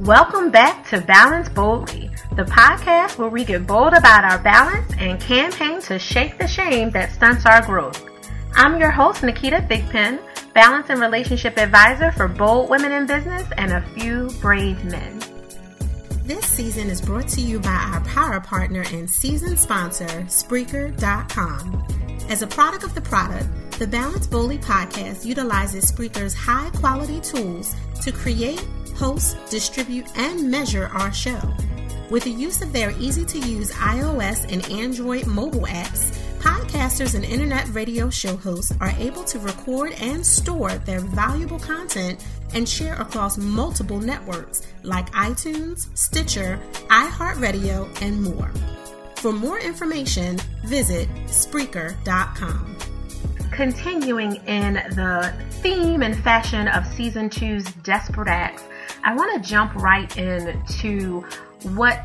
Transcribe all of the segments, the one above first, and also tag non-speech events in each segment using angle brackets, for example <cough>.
Welcome back to Balance Boldly, the podcast where we get bold about our balance and campaign to shake the shame that stunts our growth. I'm your host, Naketa Thigpen, balance and relationship advisor for bold women in business and a few brave men. This season is brought to you by our power partner and season sponsor, Spreaker.com. As a product of the product, the Balance Boldly podcast utilizes Spreaker's high quality tools to create, host, distribute, and measure our show. With the use of their easy to use iOS and Android mobile apps, podcasters and internet radio show hosts are able to record and store their valuable content and share across multiple networks like iTunes, Stitcher, iHeartRadio, and more. For more information, visit Spreaker.com. Continuing in the theme and fashion of season two's Desperate Acts, I want to jump right into what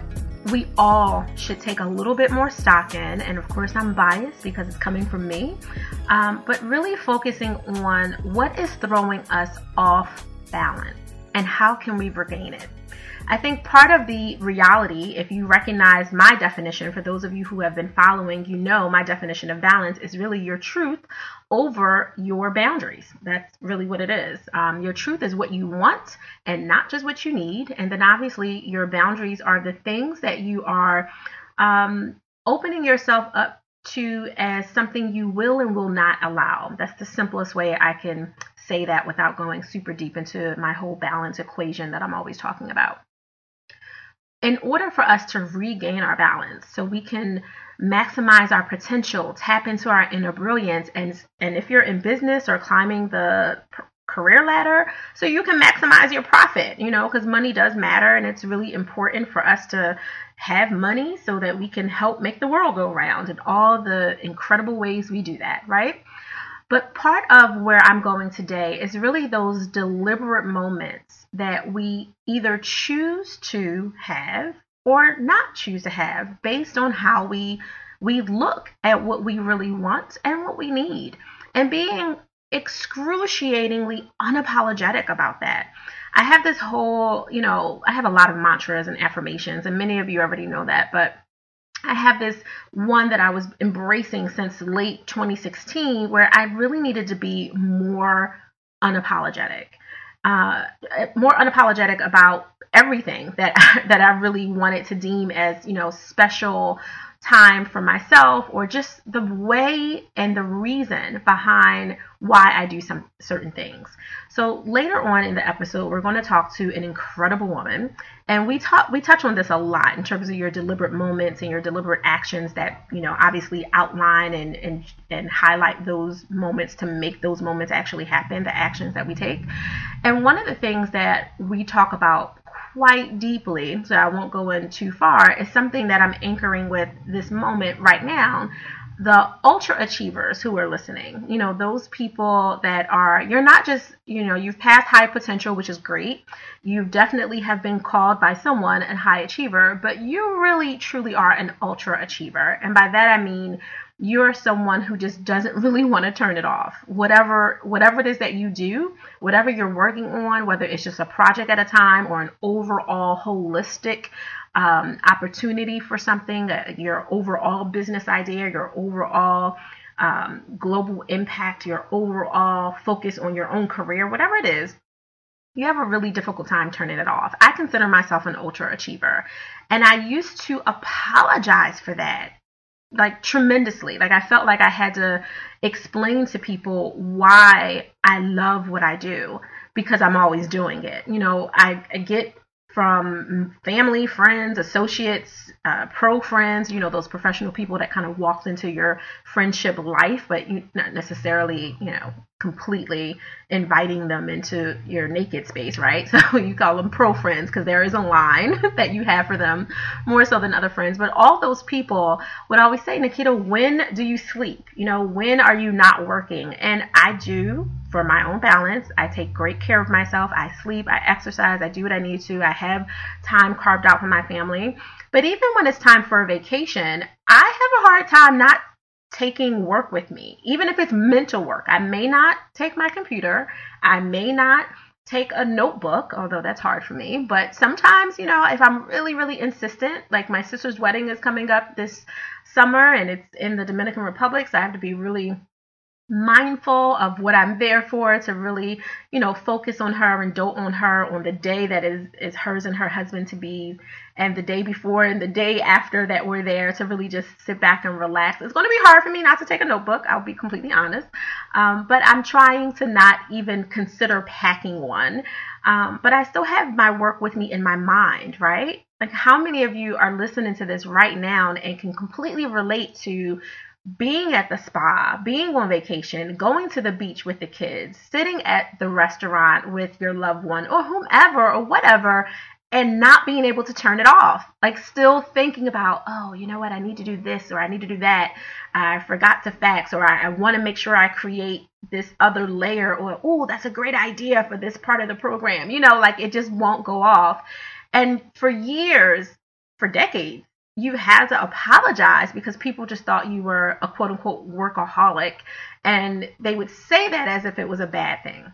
we all should take a little bit more stock in. And of course, I'm biased because it's coming from me. Um, but really focusing on what is throwing us off balance and how can we regain it. I think part of the reality, if you recognize my definition, for those of you who have been following, you know my definition of balance is really your truth over your boundaries. That's really what it is. Um, your truth is what you want and not just what you need. And then obviously, your boundaries are the things that you are um, opening yourself up to as something you will and will not allow. That's the simplest way I can say that without going super deep into my whole balance equation that I'm always talking about in order for us to regain our balance so we can maximize our potential tap into our inner brilliance and and if you're in business or climbing the career ladder so you can maximize your profit you know because money does matter and it's really important for us to have money so that we can help make the world go round and all the incredible ways we do that right but part of where I'm going today is really those deliberate moments that we either choose to have or not choose to have based on how we we look at what we really want and what we need and being excruciatingly unapologetic about that. I have this whole, you know, I have a lot of mantras and affirmations and many of you already know that, but I have this one that I was embracing since late 2016 where I really needed to be more unapologetic. Uh, more unapologetic about everything that <laughs> that I really wanted to deem as you know special time for myself or just the way and the reason behind why I do some certain things. So later on in the episode, we're going to talk to an incredible woman, and we talk we touch on this a lot in terms of your deliberate moments and your deliberate actions that you know obviously outline and and and highlight those moments to make those moments actually happen, the actions that we take. And one of the things that we talk about quite deeply, so I won't go in too far, is something that I'm anchoring with this moment right now. The ultra achievers who are listening, you know, those people that are, you're not just, you know, you've passed high potential, which is great. You definitely have been called by someone a high achiever, but you really truly are an ultra achiever. And by that I mean you're someone who just doesn't really want to turn it off. Whatever whatever it is that you do, whatever you're working on, whether it's just a project at a time or an overall holistic um, opportunity for something, uh, your overall business idea, your overall um, global impact, your overall focus on your own career, whatever it is, you have a really difficult time turning it off. I consider myself an ultra achiever, and I used to apologize for that like tremendously. Like I felt like I had to explain to people why I love what I do because I'm always doing it. You know, I, I get from family, friends, associates, uh, pro friends, you know, those professional people that kind of walked into your friendship life, but you not necessarily, you know, completely inviting them into your naked space, right? <laughs> So you call them pro friends because there is a line <laughs> that you have for them more so than other friends. But all those people would always say, Naketa, when do you sleep? You know, when are you not working? And I do for my own balance. I take great care of myself. I sleep, I exercise, I do what I need to. I have time carved out for my family. But even when it's time for a vacation, I have a hard time not taking work with me, even if it's mental work. I may not take my computer, I may not take a notebook, although that's hard for me. But sometimes, you know, if I'm really, really insistent, like my sister's wedding is coming up this summer and it's in the Dominican Republic, so I have to be really mindful of what I'm there for to really, you know, focus on her and dote on her on the day that is is hers and her husband to be and the day before and the day after that we're there to really just sit back and relax. It's going to be hard for me not to take a notebook. I'll be completely honest. Um, but I'm trying to not even consider packing one. Um, but I still have my work with me in my mind, right? Like, how many of you are listening to this right now and can completely relate to being at the spa, being on vacation, going to the beach with the kids, sitting at the restaurant with your loved one or whomever or whatever, and not being able to turn it off. Like still thinking about, oh, you know what, I need to do this or I need to do that. I forgot to fax or I, I want to make sure I create this other layer or, oh, that's a great idea for this part of the program. You know, like it just won't go off. And for years, for decades, you had to apologize because people just thought you were a quote unquote workaholic and they would say that as if it was a bad thing.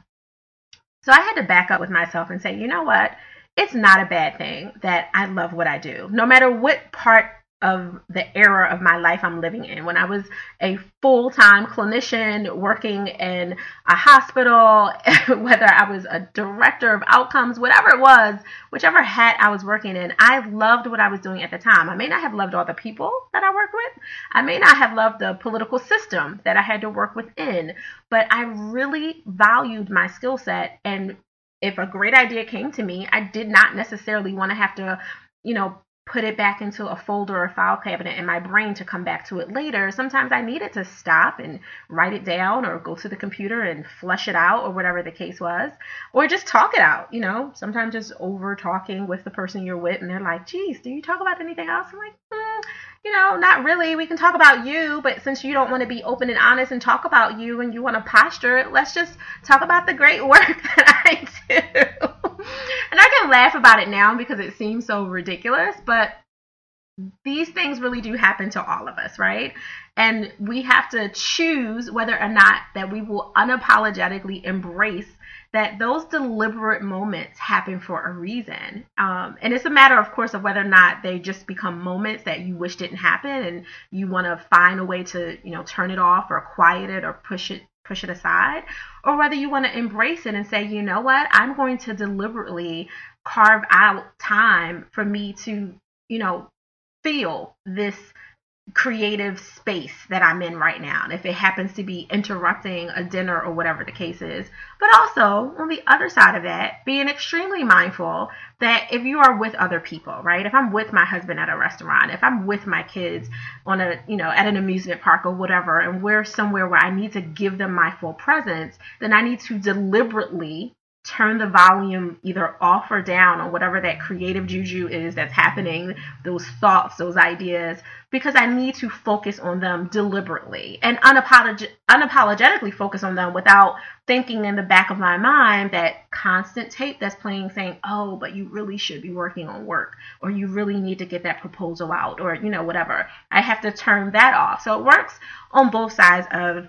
So I had to back up with myself and say, you know what? It's not a bad thing that I love what I do. No matter what part of the era of my life I'm living in. When I was a full time clinician working in a hospital, <laughs> whether I was a director of outcomes, whatever it was, whichever hat I was working in, I loved what I was doing at the time. I may not have loved all the people that I worked with, I may not have loved the political system that I had to work within, but I really valued my skill set. And if a great idea came to me, I did not necessarily want to have to you know, put it back into a folder or file cabinet in my brain to come back to it later. Sometimes I needed to stop and write it down or go to the computer and flush it out or whatever the case was, or just talk it out. You know, sometimes just over talking with the person you're with and they're like, geez, do you talk about anything else? I'm like, mm, you know, not really. We can talk about you, but since you don't want to be open and honest and talk about you and you want to posture, let's just talk about the great <laughs> work that I do. and I can laugh about it now because it seems so ridiculous, but these things really do happen to all of us, right? And we have to choose whether or not that we will unapologetically embrace that those deliberate moments happen for a reason. Um, and it's a matter, of course, of whether or not they just become moments that you wish didn't happen and you want to find a way to, you know, turn it off or quiet it or push it push it aside or whether you want to embrace it and say, you know what, I'm going to deliberately carve out time for me to, you know, feel this creative space that I'm in right now. And if it happens to be interrupting a dinner or whatever the case is. But also, on the other side of that, being extremely mindful that if you are with other people, right? If I'm with my husband at a restaurant, if I'm with my kids on a, you know, at an amusement park or whatever, and we're somewhere where I need to give them my full presence, then I need to deliberately turn the volume either off or down on whatever that creative juju is that's happening, those thoughts, those ideas, because I need to focus on them deliberately and unapolog- unapologetically focus on them without thinking in the back of my mind that constant tape that's playing saying, oh, but you really should be working on work or you really need to get that proposal out or, you know, whatever. I have to turn that off. So it works on both sides of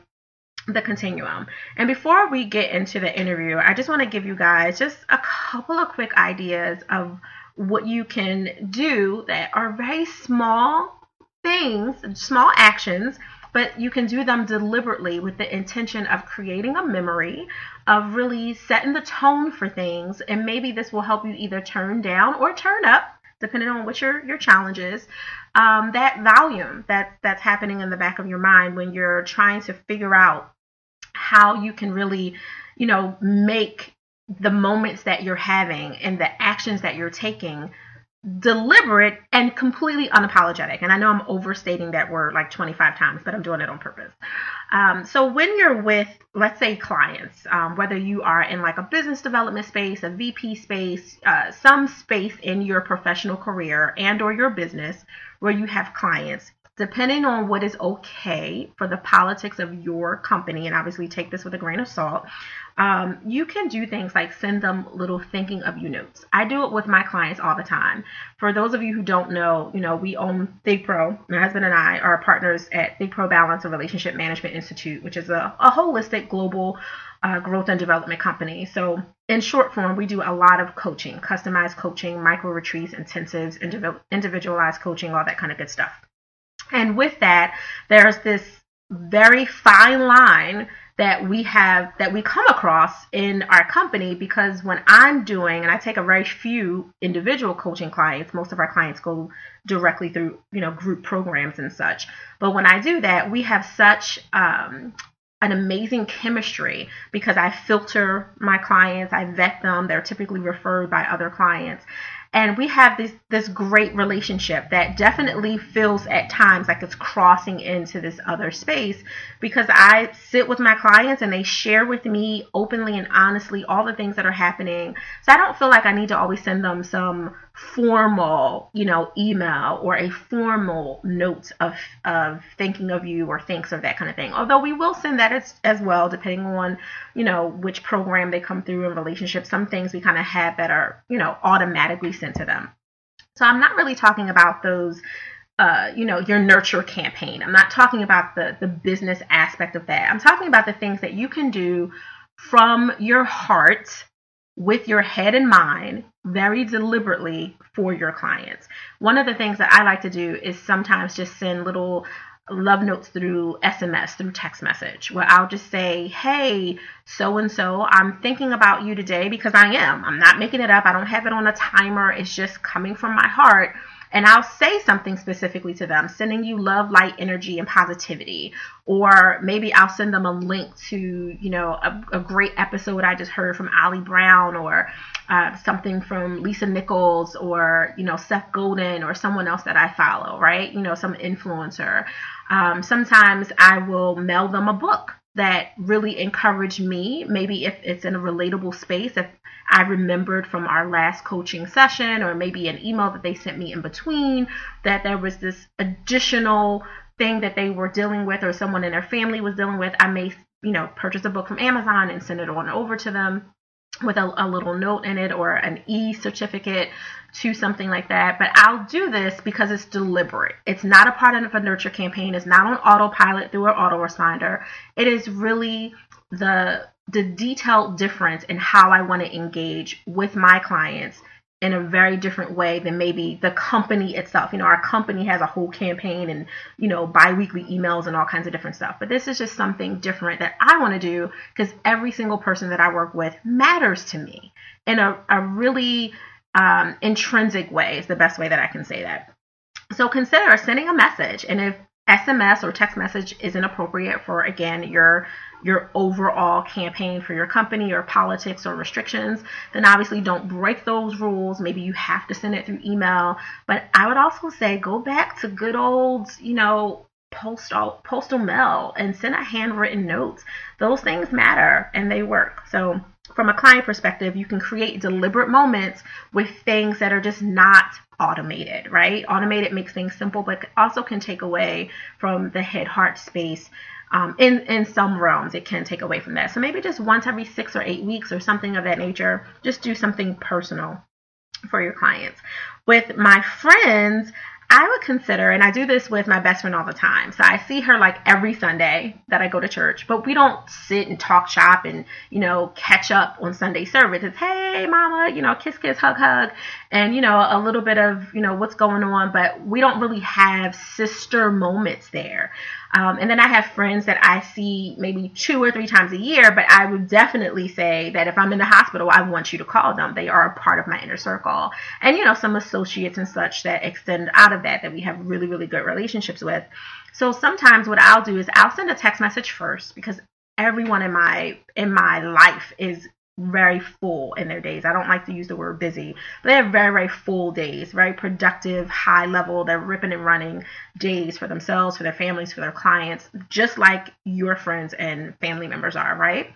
the continuum. And before we get into the interview, I just want to give you guys just a couple of quick ideas of what you can do that are very small things, small actions, but you can do them deliberately with the intention of creating a memory, of really setting the tone for things, and maybe this will help you either turn down or turn up depending on what your your challenge is, um, that volume that that's happening in the back of your mind when you're trying to figure out how you can really, you know, make the moments that you're having and the actions that you're taking deliberate and completely unapologetic. And I know I'm overstating that word like 25 times, but I'm doing it on purpose. Um, so when you're with, let's say, clients, um, whether you are in like a business development space, a VP space, uh, some space in your professional career and or your business where you have clients, depending on what is okay for the politics of your company, and obviously take this with a grain of salt, um, you can do things like send them little thinking of you notes. I do it with my clients all the time. For those of you who don't know, you know, we own Think Pro. My husband and I are partners at Think Pro Balance, a relationship management institute, which is a, a holistic global uh, growth and development company. So, in short form, we do a lot of coaching, customized coaching, micro retreats, intensives, individualized coaching, all that kind of good stuff. And with that, there's this very fine line that we have that we come across in our company because when I'm doing and I take a very few individual coaching clients, most of our clients go directly through you know group programs and such. But when I do that, we have such um, an amazing chemistry because I filter my clients, I vet them, they're typically referred by other clients and we have this this great relationship that definitely feels at times like it's crossing into this other space because I sit with my clients and they share with me openly and honestly all the things that are happening. So I don't feel like I need to always send them some formal, you know, email or a formal note of of thinking of you or thanks of that kind of thing. Although we will send that as, as well, depending on, you know, which program they come through in relationship. Some things we kind of have that are, you know, automatically sent to them. So I'm not really talking about those uh, you know, your nurture campaign. I'm not talking about the the business aspect of that. I'm talking about the things that you can do from your heart with your head in mind very deliberately for your clients. One of the things that I like to do is sometimes just send little love notes through SMS, through text message, where I'll just say, Hey, so and so, I'm thinking about you today because I am. I'm not making it up. I don't have it on a timer. It's just coming from my heart and I'll say something specifically to them, sending you love, light, energy, and positivity. Or maybe I'll send them a link to, you know, a, a great episode I just heard from Ali Brown or uh, something from Lisa Nichols or, you know, Seth Godin or someone else that I follow, right? You know, some influencer. Um, sometimes I will mail them a book that really encouraged me. Maybe if it's in a relatable space, if I remembered from our last coaching session, or maybe an email that they sent me in between, that there was this additional thing that they were dealing with, or someone in their family was dealing with. I may, you know, purchase a book from Amazon and send it on over to them with a, a little note in it or an e certificate to something like that. But I'll do this because it's deliberate. It's not a part of a nurture campaign. It's not on autopilot through an autoresponder. It is really the the detailed difference in how I want to engage with my clients in a very different way than maybe the company itself. You know, our company has a whole campaign and, you know, biweekly emails and all kinds of different stuff. But this is just something different that I want to do because every single person that I work with matters to me in a, a really um, intrinsic way, is the best way that I can say that. So consider sending a message. And if SMS or text message isn't appropriate for again your your overall campaign for your company or politics or restrictions, then obviously don't break those rules. Maybe you have to send it through email. But I would also say go back to good old, you know, postal postal mail and send a handwritten note. Those things matter and they work. So from a client perspective, you can create deliberate moments with things that are just not automated, right? Automated makes things simple, but also can take away from the head heart space. Um, in in some realms, it can take away from that. So maybe just once every six or eight weeks or something of that nature, just do something personal for your clients. With my friends, I would consider, and I do this with my best friend all the time. So I see her like every Sunday that I go to church, but we don't sit and talk shop and, you know, catch up on Sunday service. It's, hey, mama, you know, kiss, kiss, hug, hug, and, you know, a little bit of, you know, what's going on, but we don't really have sister moments there. Um, and then I have friends that I see maybe two or three times a year, but I would definitely say that if I'm in the hospital, I want you to call them. They are a part of my inner circle. And, you know, some associates and such that extend out of that, that we have really, really good relationships with. So sometimes what I'll do is I'll send a text message first because everyone in my in my life is very full in their days. I don't like to use the word busy, but they have very, very full days, very productive, high level, they're ripping and running days for themselves, for their families, for their clients, just like your friends and family members are, right?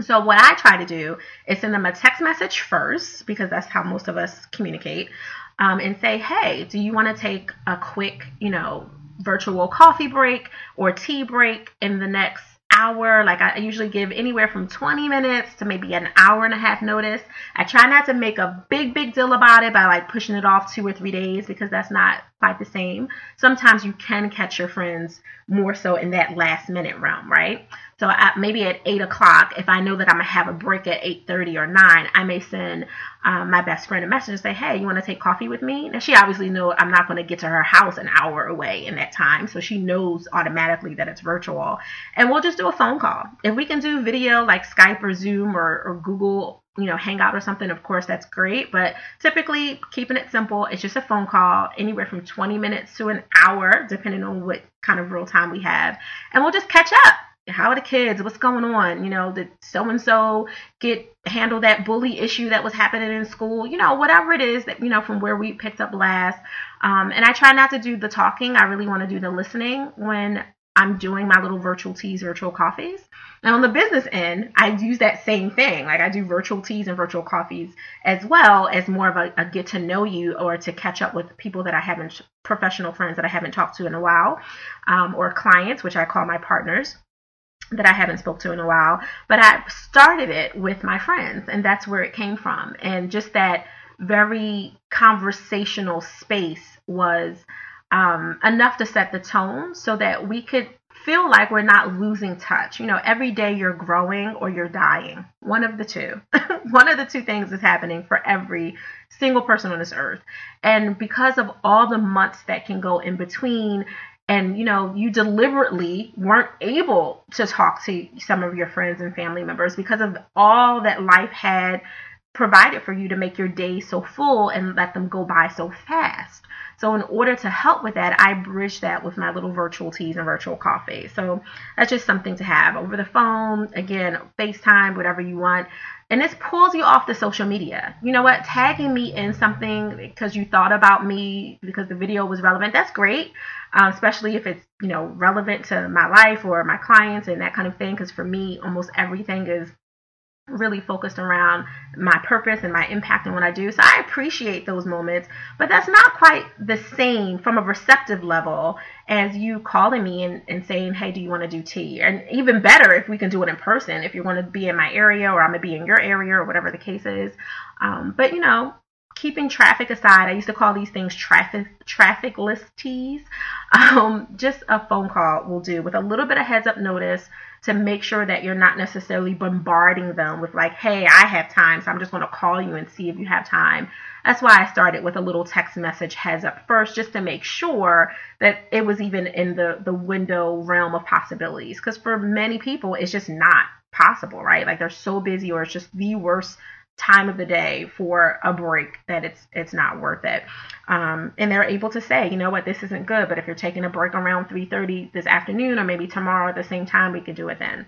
So what I try to do is send them a text message first, because that's how most of us communicate, um, and say, hey, do you want to take a quick, you know, virtual coffee break or tea break in the next hour. Like I usually give anywhere from 20 minutes to maybe an hour and a half notice. I try not to make a big, big deal about it by like pushing it off two or three days because that's not quite the same. Sometimes you can catch your friends more so in that last minute realm, right? So I, maybe at eight o'clock, if I know that I'm gonna have a break at eight thirty or nine, I may send um, my best friend a message and say, "Hey, you want to take coffee with me?" And she obviously knows I'm not going to get to her house an hour away in that time, so she knows automatically that it's virtual. And we'll just do a phone call. If we can do video like Skype or Zoom or, or Google you know, Hangout or something, of course, that's great. But typically, keeping it simple, it's just a phone call, anywhere from 20 minutes to an hour, depending on what kind of real time we have. And we'll just catch up. How are the kids? What's going on? You know, did so and so get handle that bully issue that was happening in school? You know, whatever it is that, you know, from where we picked up last. Um, and I try not to do the talking. I really want to do the listening when I'm doing my little virtual teas, virtual coffees. And on the business end, I use that same thing. Like I do virtual teas and virtual coffees as well as more of a, a get to know you or to catch up with people that I haven't, professional friends that I haven't talked to in a while, um, or clients, which I call my partners that I haven't spoke to in a while. But I started it with my friends, and that's where it came from. And just that very conversational space was um, enough to set the tone so that we could feel like we're not losing touch. You know, every day you're growing or you're dying. One of the two. <laughs> One of the two things is happening for every single person on this earth. And because of all the months that can go in between, and you know, you deliberately weren't able to talk to some of your friends and family members because of all that life had provided for you to make your day so full and let them go by so fast. So in order to help with that, I bridge that with my little virtual teas and virtual coffee. So that's just something to have over the phone, again, FaceTime, whatever you want. And this pulls you off the social media. You know what? Tagging me in something because you thought about me because the video was relevant, that's great. Um, especially if it's, you know, relevant to my life or my clients and that kind of thing. Because for me, almost everything is really focused around my purpose and my impact and what I do. So I appreciate those moments, but that's not quite the same from a receptive level as you calling me and, and saying, hey, do you want to do tea? And even better if we can do it in person, if you're going to be in my area or I'm going to be in your area or whatever the case is. Um, but, you know, keeping traffic aside, I used to call these things traffic traffic list teas. <laughs> Um, just a phone call will do with a little bit of heads up notice to make sure that you're not necessarily bombarding them with like, hey, I have time, so I'm just going to call you and see if you have time. That's why I started with a little text message heads up first, just to make sure that it was even in the the window realm of possibilities. Because for many people, it's just not possible, right? Like they're so busy, or it's just the worst time of the day for a break that it's it's not worth it. Um, and they're able to say, you know what, this isn't good, but if you're taking a break around 3:30 this afternoon or maybe tomorrow at the same time, we could do it then.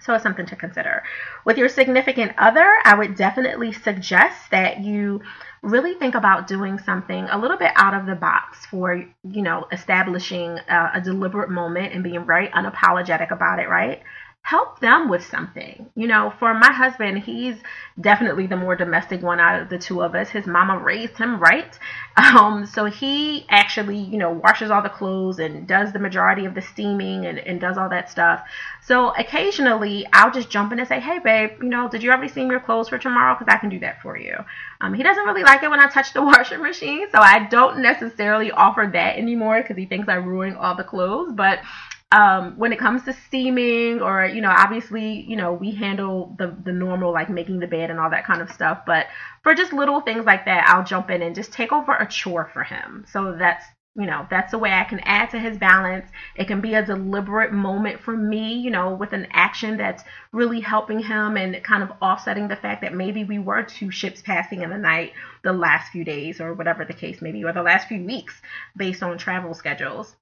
So it's something to consider. With your significant other, I would definitely suggest that you really think about doing something a little bit out of the box for, you know, establishing a, a deliberate moment and being very unapologetic about it, right? Help them with something. You know, for my husband, he's definitely the more domestic one out of the two of us. His mama raised him right. <laughs> Um, so he actually, you know, washes all the clothes and does the majority of the steaming and, and does all that stuff. So occasionally I'll just jump in and say, hey, babe, you know, did you already steam your clothes for tomorrow? Because I can do that for you. Um, he doesn't really like it when I touch the <laughs> washing machine, so I don't necessarily offer that anymore because he thinks I ruin all the clothes. But um, when it comes to steaming or you know obviously you know we handle the the normal like making the bed and all that kind of stuff but for just little things like that i'll jump in and just take over a chore for him. So that's you know that's the way i can add to his balance. It can be a deliberate moment for me you know with an action that's really helping him and kind of offsetting the fact that maybe we were two ships passing in the night the last few days or whatever the case may be or the last few weeks based on travel schedules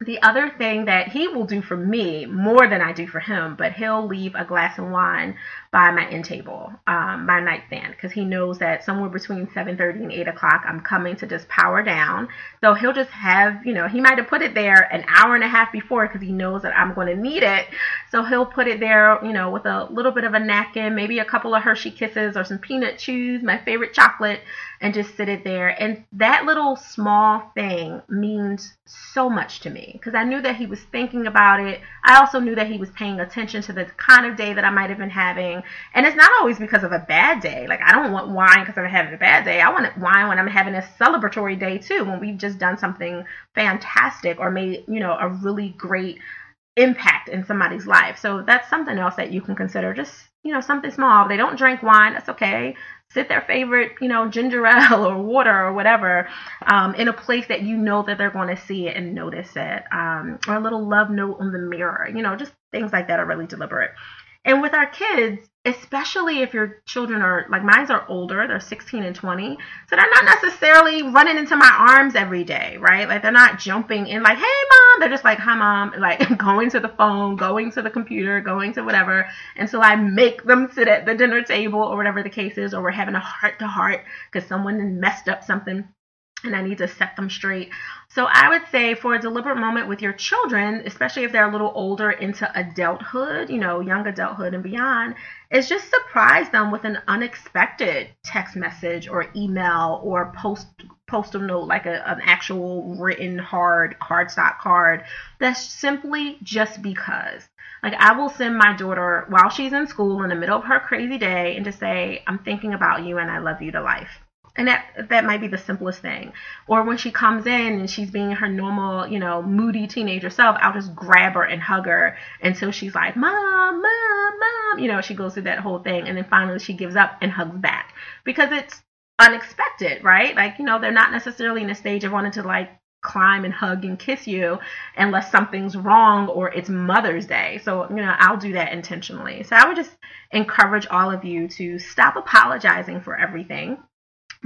the other thing that he will do for me more than I do for him, but he'll leave a glass of wine by my end table, um, my nightstand, because he knows that somewhere between 7:30 and 8 o'clock I'm coming to just power down. So he'll just have, you know, he might have put it there an hour and a half before because he knows that I'm going to need it. So he'll put it there, you know, with a little bit of a napkin, maybe a couple of Hershey Kisses or some peanut chews, my favorite chocolate, and just sit it there. And that little small thing means so much to me because I knew that he was thinking about it. I also knew that he was paying attention to the kind of day that I might have been having. And it's not always because of a bad day. Like, I don't want wine because I'm having a bad day. I want wine when I'm having a celebratory day too, when we've just done something fantastic or made, you know, a really great impact in somebody's life. So that's something else that you can consider. Just, you know, something small. They don't drink wine, that's okay. Sit their favorite, you know, ginger ale <laughs> or water or whatever um, in a place that you know that they're going to see it and notice it. Um, or a little love note on the mirror. You know, just things like that are really deliberate. And with our kids, especially if your children are like mine's are older, they're 16 and 20, so they're not necessarily running into my arms every day, right? Like they're not jumping in like, "Hey mom." They're just like, "Hi mom," <laughs> like going to the phone, going to the computer, going to whatever. So I make them sit at the dinner table or whatever the case is or we're having a heart to heart cuz someone messed up something and I need to set them straight. So I would say for a deliberate moment with your children, especially if they're a little older into adulthood, you know, young adulthood and beyond, is just surprise them with an unexpected text message or email or post postal note like a, an actual written hard cardstock card. That's simply just because. Like i will send my daughter while she's in school in the middle of her crazy day and just say i'm thinking about you and i love you to life and that that might be the simplest thing. Or when she comes in and she's being her normal you know moody teenager self i'll just grab her and hug her until she's like mom mom mom you know she goes through that whole thing. And then finally she gives up and hugs back. Because it's unexpected right? Like you know they're not necessarily in a stage of wanting to like climb and hug and kiss you unless something's wrong or it's Mother's Day. So, you know, I'll do that intentionally. So I would just encourage all of you to stop apologizing for everything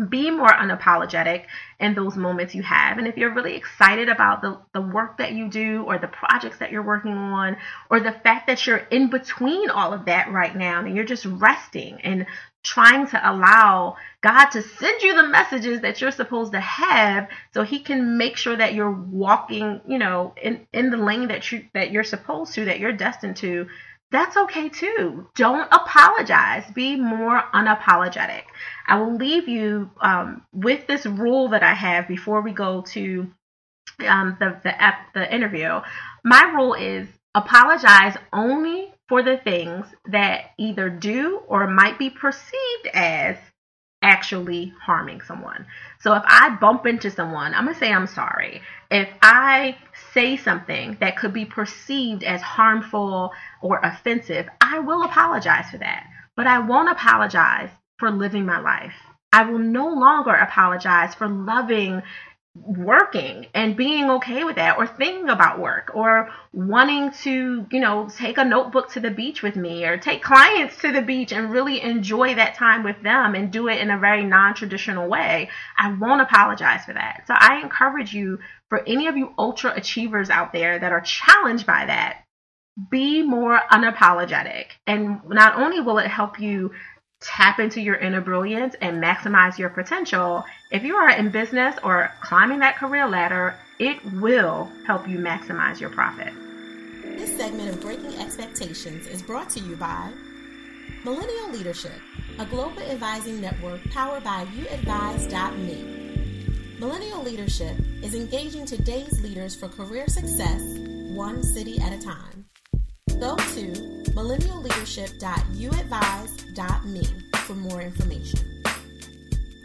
be more unapologetic in those moments you have. And if you're really excited about the, the work that you do or the projects that you're working on or the fact that you're in between all of that right now and you're just resting and trying to allow God to send you the messages that you're supposed to have so he can make sure that you're walking, you know, in, in the lane that you that you're supposed to, that you're destined to that's okay too. Don't apologize. Be more unapologetic. I will leave you um, with this rule that I have before we go to um, the the, the interview. My rule is apologize only for the things that either do or might be perceived as actually harming someone. So if I bump into someone, I'm going to say I'm sorry. If I say something that could be perceived as harmful or offensive, I will apologize for that. But I won't apologize for living my life. I will no longer apologize for loving working and being okay with that or thinking about work or wanting to you know take a notebook to the beach with me or take clients to the beach and really enjoy that time with them and do it in a very non-traditional way i won't apologize for that. So i encourage you for any of you ultra achievers out there that are challenged by that be more unapologetic. And not only will it help you tap into your inner brilliance and maximize your potential, if you are in business or climbing that career ladder, it will help you maximize your profit. This segment of Breaking Expectations is brought to you by Millennial Leadership, a global advising network powered by YouAdvise.me. Millennial Leadership is engaging today's leaders for career success, one city at a time. Go to millennialleadership.youadvise.me for more information.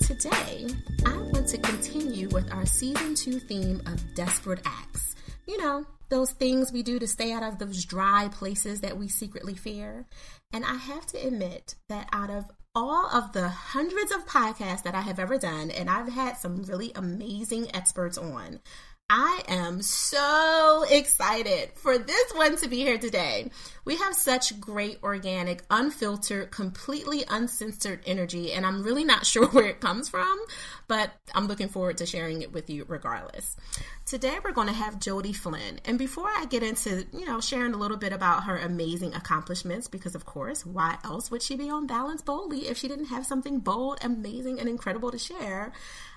Today, I want to continue with our season two theme of desperate acts. You know, those things we do to stay out of those dry places that we secretly fear. And I have to admit that out of all of the hundreds of podcasts that I have ever done, and I've had some really amazing experts on, I am so excited for this one to be here today. We have such great, organic, unfiltered, completely uncensored energy, and I'm really not <laughs> sure where it comes from, but I'm looking forward to sharing it with you regardless. Today we're going to have Jodi Flynn, and before I get into, you know, sharing a little bit about her amazing accomplishments, because of course, why else would she be on Balance Boldly if she didn't have something bold, amazing, and incredible to share?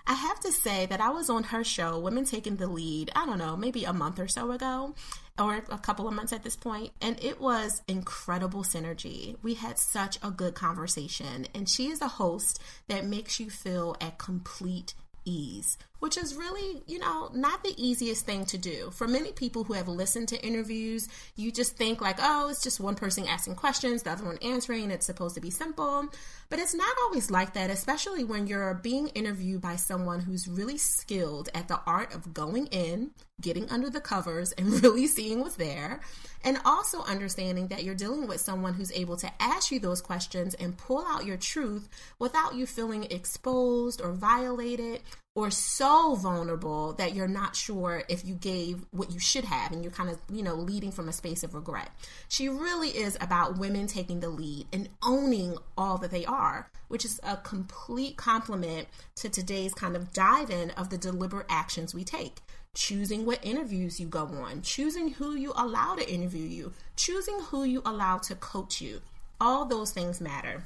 I have to say that I was on her show, Women Taking the Lead, I don't know, maybe a month or so ago, or a couple of months at this point, and it was incredible synergy. We had such a good conversation, and she is a host that makes you feel at complete ease which is really, you know, not the easiest thing to do. For many people who have listened to interviews, you just think like, oh, it's just one person asking questions, the other one answering, it's supposed to be simple. But it's not always like that, especially when you're being interviewed by someone who's really skilled at the art of going in, getting under the covers, and <laughs> really seeing what's there. And also understanding that you're dealing with someone who's able to ask you those questions and pull out your truth without you feeling exposed or violated or so vulnerable that you're not sure if you gave what you should have and you're kind of, you know, leading from a space of regret. She really is about women taking the lead and owning all that they are, which is a complete compliment to today's kind of dive in of the deliberate actions we take choosing what interviews you go on, choosing who you allow to interview you, choosing who you allow to coach you. All those things matter.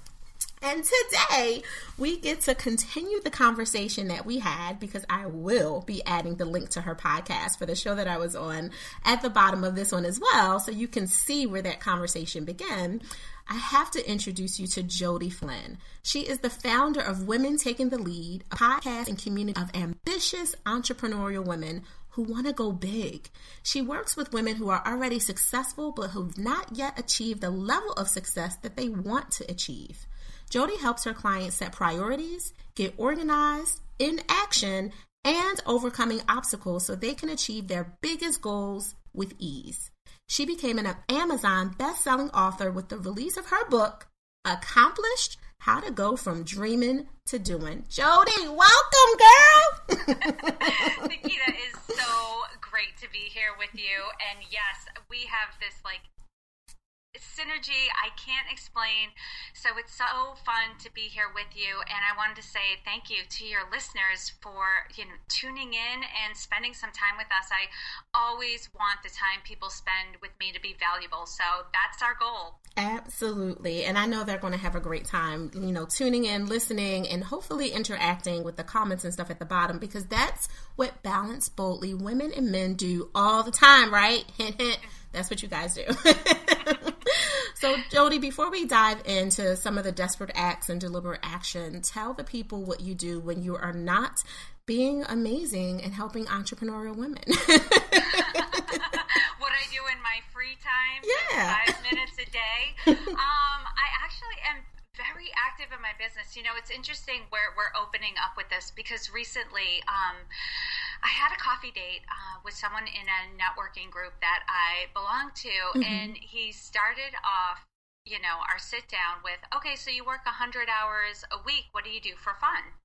And today we get to continue the conversation that we had because I will be adding the link to her podcast for the show that I was on at the bottom of this one as well. So you can see where that conversation began. I have to introduce you to Jodi Flynn. She is the founder of Women Taking the Lead, a podcast and community of ambitious entrepreneurial women who want to go big. She works with women who are already successful but who've not yet achieved the level of success that they want to achieve. Jodi helps her clients set priorities, get organized, in action, and overcoming obstacles so they can achieve their biggest goals with ease. She became an Amazon best-selling author with the release of her book, Accomplished: How to Go from Dreaming to Doing. Jodi, welcome, girl. <laughs> Naketa is so great to be here with you, and yes, we have this like synergy I can't explain. So it's so fun to be here with you, and I wanted to say thank you to your listeners for you know tuning in and spending some time with us. I always want the time people spend with me to be valuable, so that's our goal. Absolutely, and I know they're going to have a great time. You know, tuning in, listening, and hopefully interacting with the comments and stuff at the bottom because that's what Balance Boldly women and men do all the time, right? Hint, hint. That's what you guys do. <laughs> so, Jodi, before we dive into some of the desperate acts and deliberate action, tell the people what you do when you are not being amazing and helping entrepreneurial women. <laughs> what I do in my free time, yeah, five minutes a day. Um, I actually am very active in my business. You know, it's interesting where we're opening up with this because recently um, I had a coffee date uh, with someone in a networking group that I belong to, mm-hmm. and he started off, you know, our sit down with, okay, so you work 100 hours a week. What do you do for fun?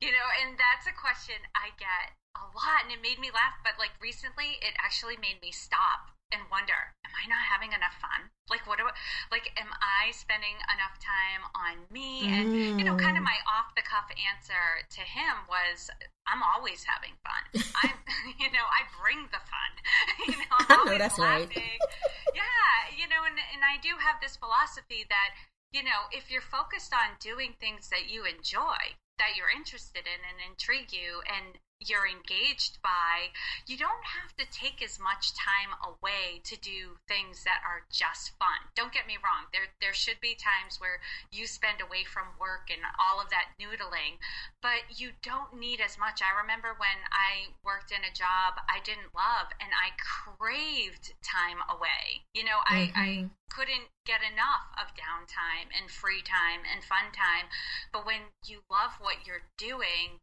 You know, and that's a question I get a lot, and it made me laugh. But like recently, it actually made me stop and wonder, am I not having enough fun? Like, what do I, like, am I spending enough time on me? And, mm. you know, kind of mm. my off the cuff answer to him was, I'm always having fun. <laughs> I'm, <laughs> you know, I bring the fun. <laughs> you know, I'm I know that's laughing. right. yeah, you know, and, and I do have this philosophy that, you know, if you're focused on doing things that you enjoy, that you're interested in and intrigue you and you're engaged by, you don't have to take as much time away to do things that are just fun. Don't get me wrong. There there should be times where you spend away from work and all of that noodling, but you don't need as much. I remember when I worked in a job I didn't love and I craved time away. You know, mm-hmm. I, I couldn't get enough of downtime and free time and fun time. But when you love what you're doing,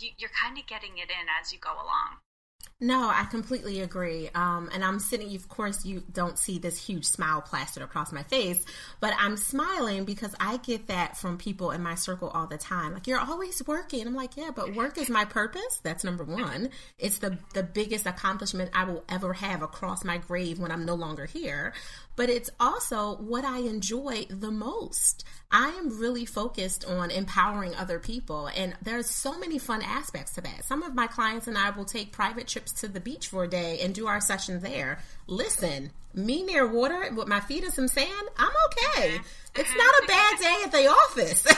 you, you're kind of getting it in as you go along. No, I completely agree. Um, and I'm sitting, of course, you don't see this huge smile plastered across my face, but I'm smiling because I get that from people in my circle all the time. Like, you're always working. I'm like, yeah, but work is my purpose. That's number one. It's the, the biggest accomplishment I will ever have across my grave when I'm no longer here but it's also what I enjoy the most. I am really focused on empowering other people, and there's so many fun aspects to that. Some of my clients and I will take private trips to the beach for a day and do our session there. Listen, me near water with my feet in some sand, I'm okay. It's not a bad day at the office. <laughs>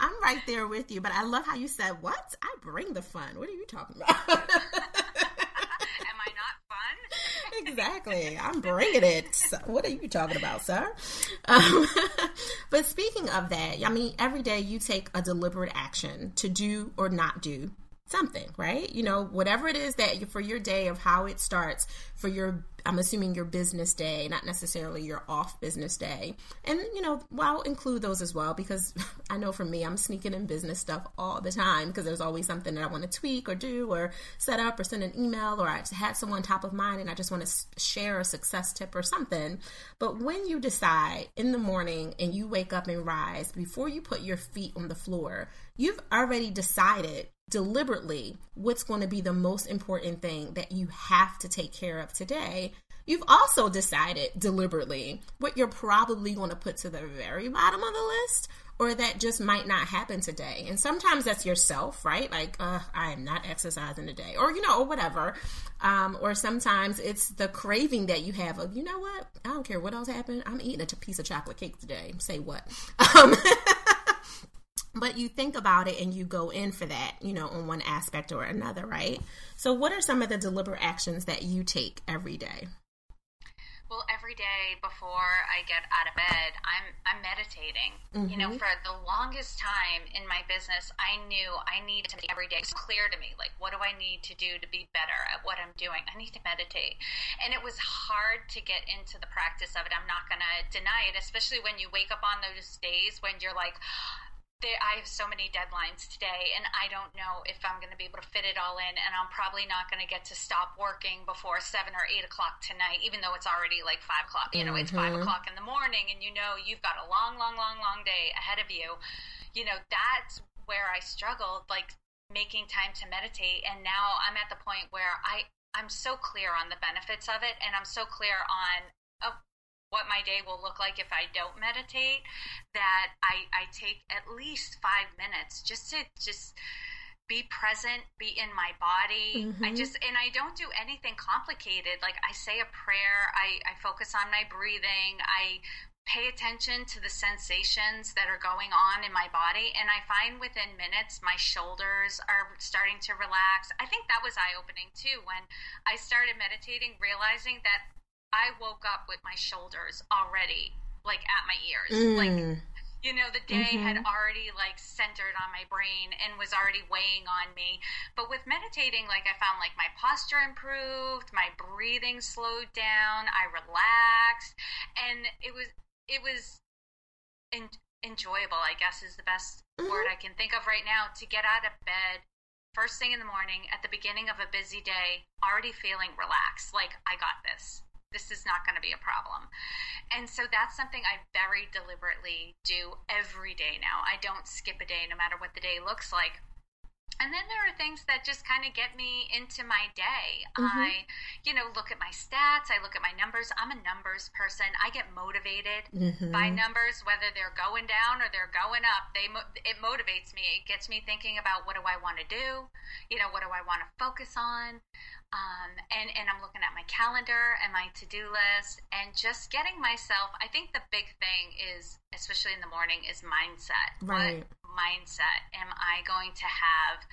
I'm right there with you, but I love how you said, What? I bring the fun. What are you talking about? <laughs> exactly. I'm bringing it. what are you talking about, sir? Um, <laughs> but speaking of that, I mean, every day you take a deliberate action to do or not do something, right? You know, whatever it is that you, for your day of how it starts for your, I'm assuming your business day, not necessarily your off business day. And, you know, well, I'll include those as well because <laughs> I know for me, I'm sneaking in business stuff all the time because there's always something that I want to tweak or do or set up or send an email or I had someone top of mind and I just want to share a success tip or something. But when you decide in the morning and you wake up and rise, before you put your feet on the floor, you've already decided deliberately what's going to be the most important thing that you have to take care of today. You've also decided deliberately what you're probably going to put to the very bottom of the list or that just might not happen today. And sometimes that's yourself, right? Like, uh, I am not exercising today, or, you know, or whatever. Um, or sometimes it's the craving that you have of, you know what? I don't care what else happened. I'm eating a piece of chocolate cake today. Say what? <laughs> Um, <laughs> but you think about it and you go in for that, you know, on one aspect or another, right? So, what are some of the deliberate actions that you take every day? Well, every day before I get out of bed, I'm I'm meditating. Mm-hmm. You know, mm-hmm. for the longest time in my business, I knew I needed to every day. It's clear to me, like, what do I need to do to be better at what I'm doing? I need to meditate, and it was hard to get into the practice of it. I'm not going to deny it, especially when you wake up on those days when you're like I have so many deadlines today, and I don't know if I'm going to be able to fit it all in. And I'm probably not going to get to stop working before seven or eight o'clock tonight, even though it's already like five o'clock. You know, mm-hmm. it's five mm-hmm. o'clock in the morning, and you know you've got a long, long, long, long day ahead of you. You know, that's where I struggled, like making time to meditate. And now I'm at the point where I I'm so clear on the benefits of it, and I'm so clear on oh, what my day will look like if I don't meditate, that I, I take at least five minutes just to just be present, be in my body. Mm-hmm. I just, and I don't do anything complicated. Like I say a prayer, I, I focus on my breathing, I pay attention to the sensations that are going on in my body. And I find within minutes, my shoulders are starting to relax. I think that was eye opening too when I started meditating, realizing that I woke up with my shoulders already like at my ears. Mm. Like you know the day mm-hmm. had already like centered on my brain and was already weighing on me but with meditating like i found like my posture improved my breathing slowed down i relaxed and it was it was in, enjoyable i guess is the best mm-hmm. word i can think of right now to get out of bed first thing in the morning at the beginning of a busy day already feeling relaxed like i got this this is not going to be a problem. And so that's something I very deliberately do every day now. I don't skip a day no matter what the day looks like. And then there are things that just kind of get me into my day. Mm-hmm. I, you know, look at my stats, I look at my numbers. I'm a numbers person. I get motivated mm-hmm. by numbers, whether they're going down or they're going up. They it motivates me. It gets me thinking about what do I want to do? You know, what do I want to focus on? Um, and and I'm looking at my calendar and my to do list and just getting myself. I think the big thing is, especially in the morning, is mindset. Right. What mindset am I going to have?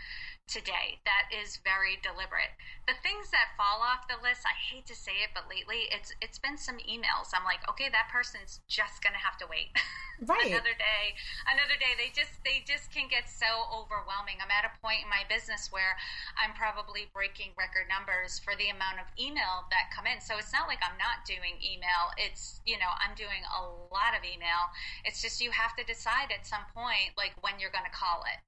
Today that is very deliberate. The things that fall off the list, I hate to say it, but lately it's it's been some emails. I'm like, okay, that person's just gonna have to wait. <laughs> Right. another day. Another day. They just they just can get so overwhelming. I'm at a point in my business where I'm probably breaking record numbers for the amount of email that come in. So it's not like I'm not doing email. It's you know, I'm doing a lot of email. It's just you have to decide at some point like when you're gonna call it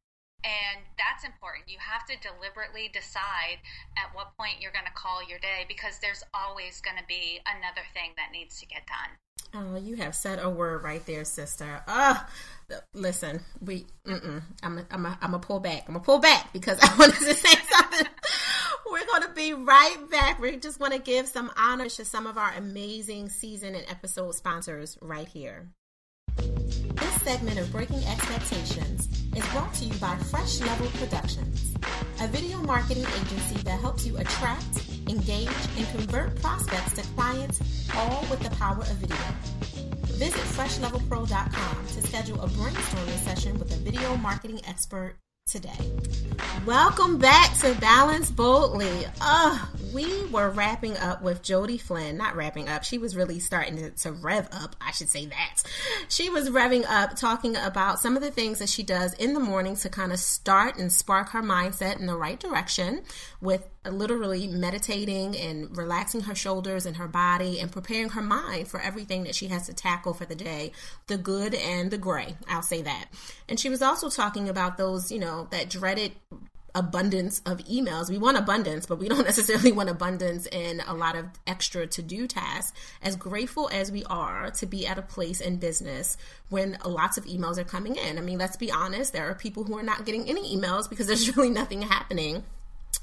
and that's important. You have to deliberately decide at what point you're going to call your day because there's always going to be another thing that needs to get done. Oh, you have said a word right there, sister. Oh, listen, we, mm-mm, I'm, a, I'm, a, I'm a pull back. I'm a pull back because <laughs> I wanted to say something. We're going to be right back. We just want to give some honor to some of our amazing season and episode sponsors right here. This segment of Breaking Expectations is brought to you by Fresh Level Productions, a video marketing agency that helps you attract, engage, and convert prospects to clients all with the power of video. Visit freshlevelpro.com to schedule a brainstorming session with a video marketing expert today. Welcome back to Balance Boldly. Oh, we were wrapping up with Jodi Flynn, not wrapping up. She was really starting to, to, rev up. I should say that. She was revving up, talking about some of the things that she does in the morning to kind of start and spark her mindset in the right direction with literally meditating and relaxing her shoulders and her body and preparing her mind for everything that she has to tackle for the day the good and the gray. I'll say that. And she was also talking about those, you know, that dreaded abundance of emails. We want abundance, but we don't <laughs> necessarily want abundance in a lot of extra to do tasks. As grateful as we are to be at a place in business when lots of emails are coming in. I mean, let's be honest, there are people who are not getting any emails because there's <laughs> really nothing happening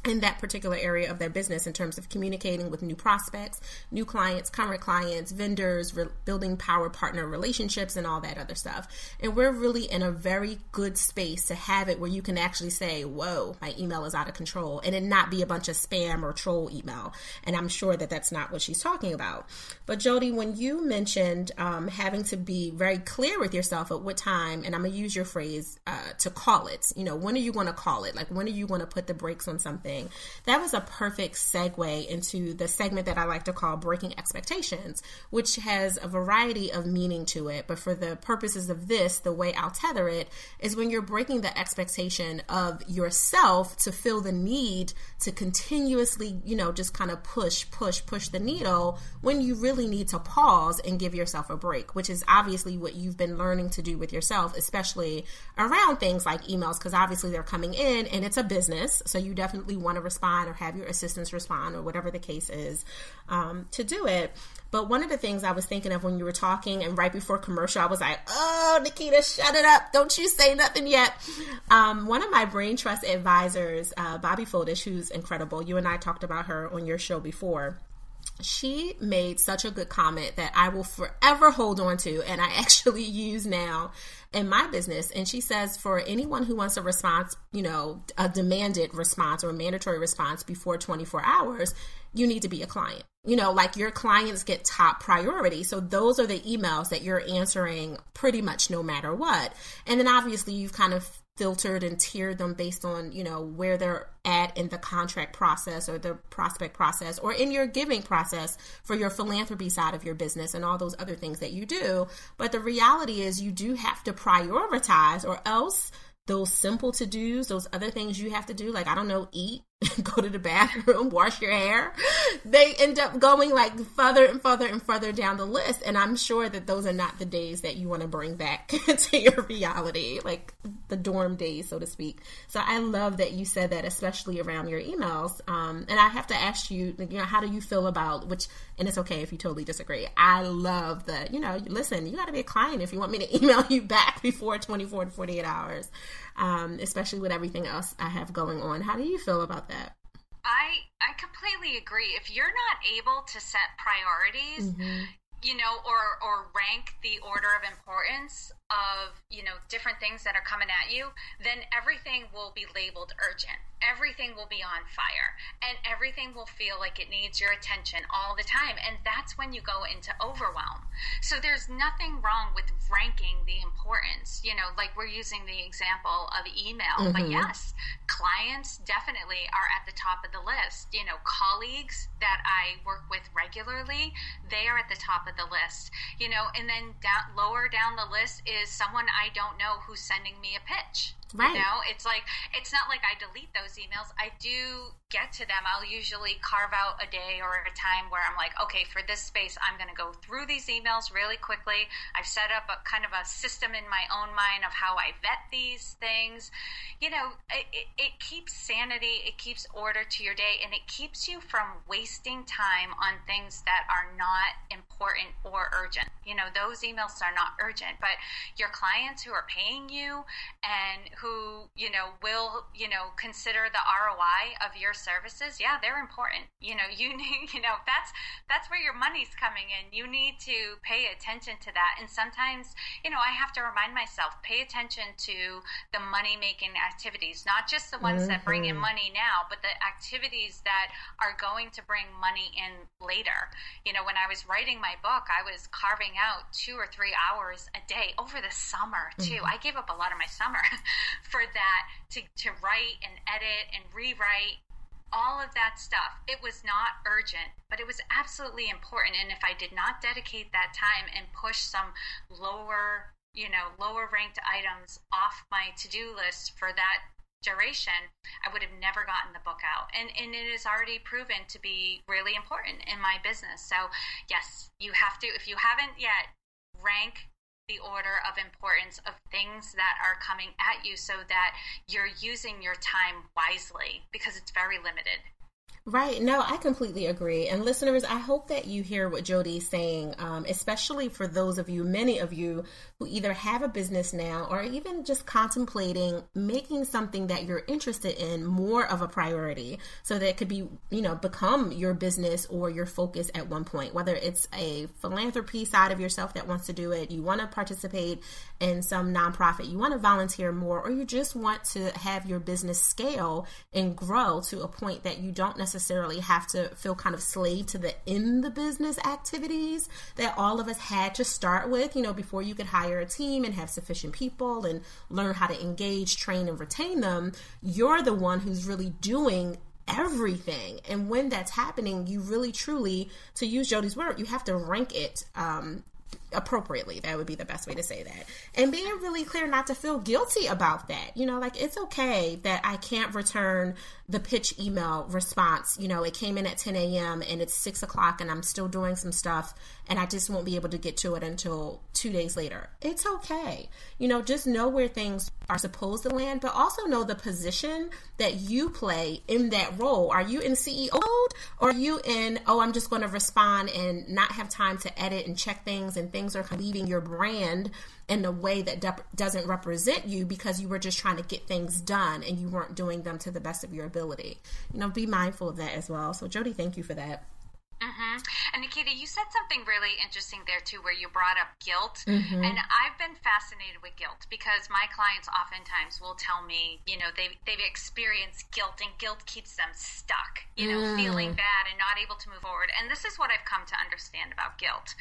in that particular area of their business in terms of communicating with new prospects, new clients, current clients, vendors, re- building power partner relationships, and all that other stuff. And we're really in a very good space to have it where you can actually say, Whoa, my email is out of control, and it not be a bunch of spam or troll email. And I'm sure that that's not what she's talking about. But Jodi, when you mentioned um, having to be very clear with yourself at what time, and I'm going to use your phrase uh, to call it, you know, when are you going to call it? Like, when are you going to put the brakes on something? Something, that was a perfect segue into the segment that I like to call Breaking Expectations, which has a variety of meaning to it. But for the purposes of this, the way I'll tether it is when you're breaking the expectation of yourself to feel the need to continuously, you know, just kind of push, push, push the needle when you really need to pause and give yourself a break, which is obviously what you've been learning to do with yourself, especially around things like emails, because obviously they're coming in and it's a business. So you definitely want to respond or have your assistants respond or whatever the case is um, to do it. But one of the things I was thinking of when you were talking and right before commercial, I was like, oh, Naketa, shut it up. Don't you say nothing yet. Um, one of my brain trust advisors, uh, Bobby Fodish, who's incredible, you and I talked about her on your show before she made such a good comment that I will forever hold on to and I <laughs> actually use now in my business. And she says for anyone who wants a response, you know, a demanded response or a mandatory response before 24 hours, you need to be a client. You know, like your clients get top priority. So those are the emails that you're answering pretty much no matter what. And then obviously you've kind of filtered and tiered them based on you know where they're at in the contract process or the prospect process or in your giving process for your philanthropy side of your business and all those other things that you do. But the reality is you do have to prioritize or else those simple to dos, those other things you have to do, like I don't know, eat, <laughs> go to the bathroom, wash your hair, they end up going like further and further and further down the list. And I'm sure that those are not the days that you want to bring back <laughs> to your reality, like the dorm days, so to speak. So I love that you said that, especially around your emails. Um, and I have to ask you, you know, how do you feel about which? And it's okay if you totally disagree. I love that, you know, listen, you got to be a client if you want me to <laughs> email you back before 24 to 48 hours um, especially with everything else I have going on. How do you feel about that? I I completely agree. If you're not able to set priorities, mm-hmm. you know, or or rank the order of importance of you know different things that are coming at you, then everything will be labeled urgent everything will be on fire and everything will feel like it needs your attention all the time. And that's when you go into overwhelm. So there's nothing wrong with ranking the importance, you know, like we're using the example of email. Mm-hmm. But yes, clients definitely are at the top of the list. You know, colleagues that I work with regularly, they are at the top of the list. You know, and then down, lower down the list is someone I don't know who's sending me a pitch. Right. You know, it's like it's not like I delete those emails. I do get to them, I'll usually carve out a day or a time where I'm like, okay, for this space, I'm going to go through these emails really quickly. I've set up a kind of a system in my own mind of how I vet these things. You know, it, it, it keeps sanity, it keeps order to your day, and it keeps you from wasting time on things that are not important or urgent. You know, those emails are not urgent, but your clients who are paying you and who, you know, will, you know, consider the ROI of your services, yeah, they're important. You know, <laughs> you need, you know, that's that's where your money's coming in. You need to pay attention to that. And sometimes, you know, I have to remind myself, pay attention to the money making activities, not just the ones mm-hmm. that bring in mm-hmm. money now, but the activities that are going to bring money in later. You know, when I was writing my book, I was carving out two or three hours a day, over over the summer too. Mm-hmm. I gave up a lot of my summer <laughs> for that to, to write and edit and rewrite all of that stuff. It was not urgent, but it was absolutely important. And if I did not dedicate that time and push some lower, you know, lower ranked items off my to do list for that duration, I would have never gotten the book out. And and it is already proven to be really important in my business. So yes, you have to if you haven't yet rank the order of importance of things that are coming at you so that you're using your time wisely because it's very limited. Right. No, I completely agree. And listeners, I hope that you hear what Jodi's saying, um, especially for those of you, many of you who either have a business now or even just contemplating making something that you're interested in more of a priority so that it could be, you know, become your business or your focus at one point, whether it's a philanthropy side of yourself that wants to do it, you want to participate in some nonprofit, you want to volunteer more, or you just want to have your business scale and grow to a point that you don't necessarily necessarily have to feel kind of slave to the in the business activities that all of us had to start with, you know, before you could hire a team and have sufficient people and learn how to engage, train, and retain them. You're the one who's really doing everything. And when that's happening, you really truly, to use Jodi's word, you have to rank it um, appropriately. That would be the best way to say that. And being really clear not to feel guilty about that. You know, like it's okay that I can't return the pitch email response. You know, it came in at 10 a.m. and it's six o'clock and I'm still doing some stuff and I just won't be able to get to it until two days later. It's okay. You know, just know where things are supposed to land, but also know the position that you play in that role. Are you in CEO mode or are you in, oh, I'm just going to respond and not have time to edit and check things and things are leaving your brand in a way that doesn't represent you because you were just trying to get things done and you weren't doing them to the best of your ability. You know, be mindful of that as well. So, Jodi, thank you for that. Mm-hmm. And Naketa, you said something really interesting there too, where you brought up guilt. Mm-hmm. And I've been fascinated with guilt because my clients oftentimes will tell me, you know, they've, they've experienced guilt and guilt keeps them stuck, you know, mm. feeling bad and not able to move forward. And this is what I've come to understand about guilt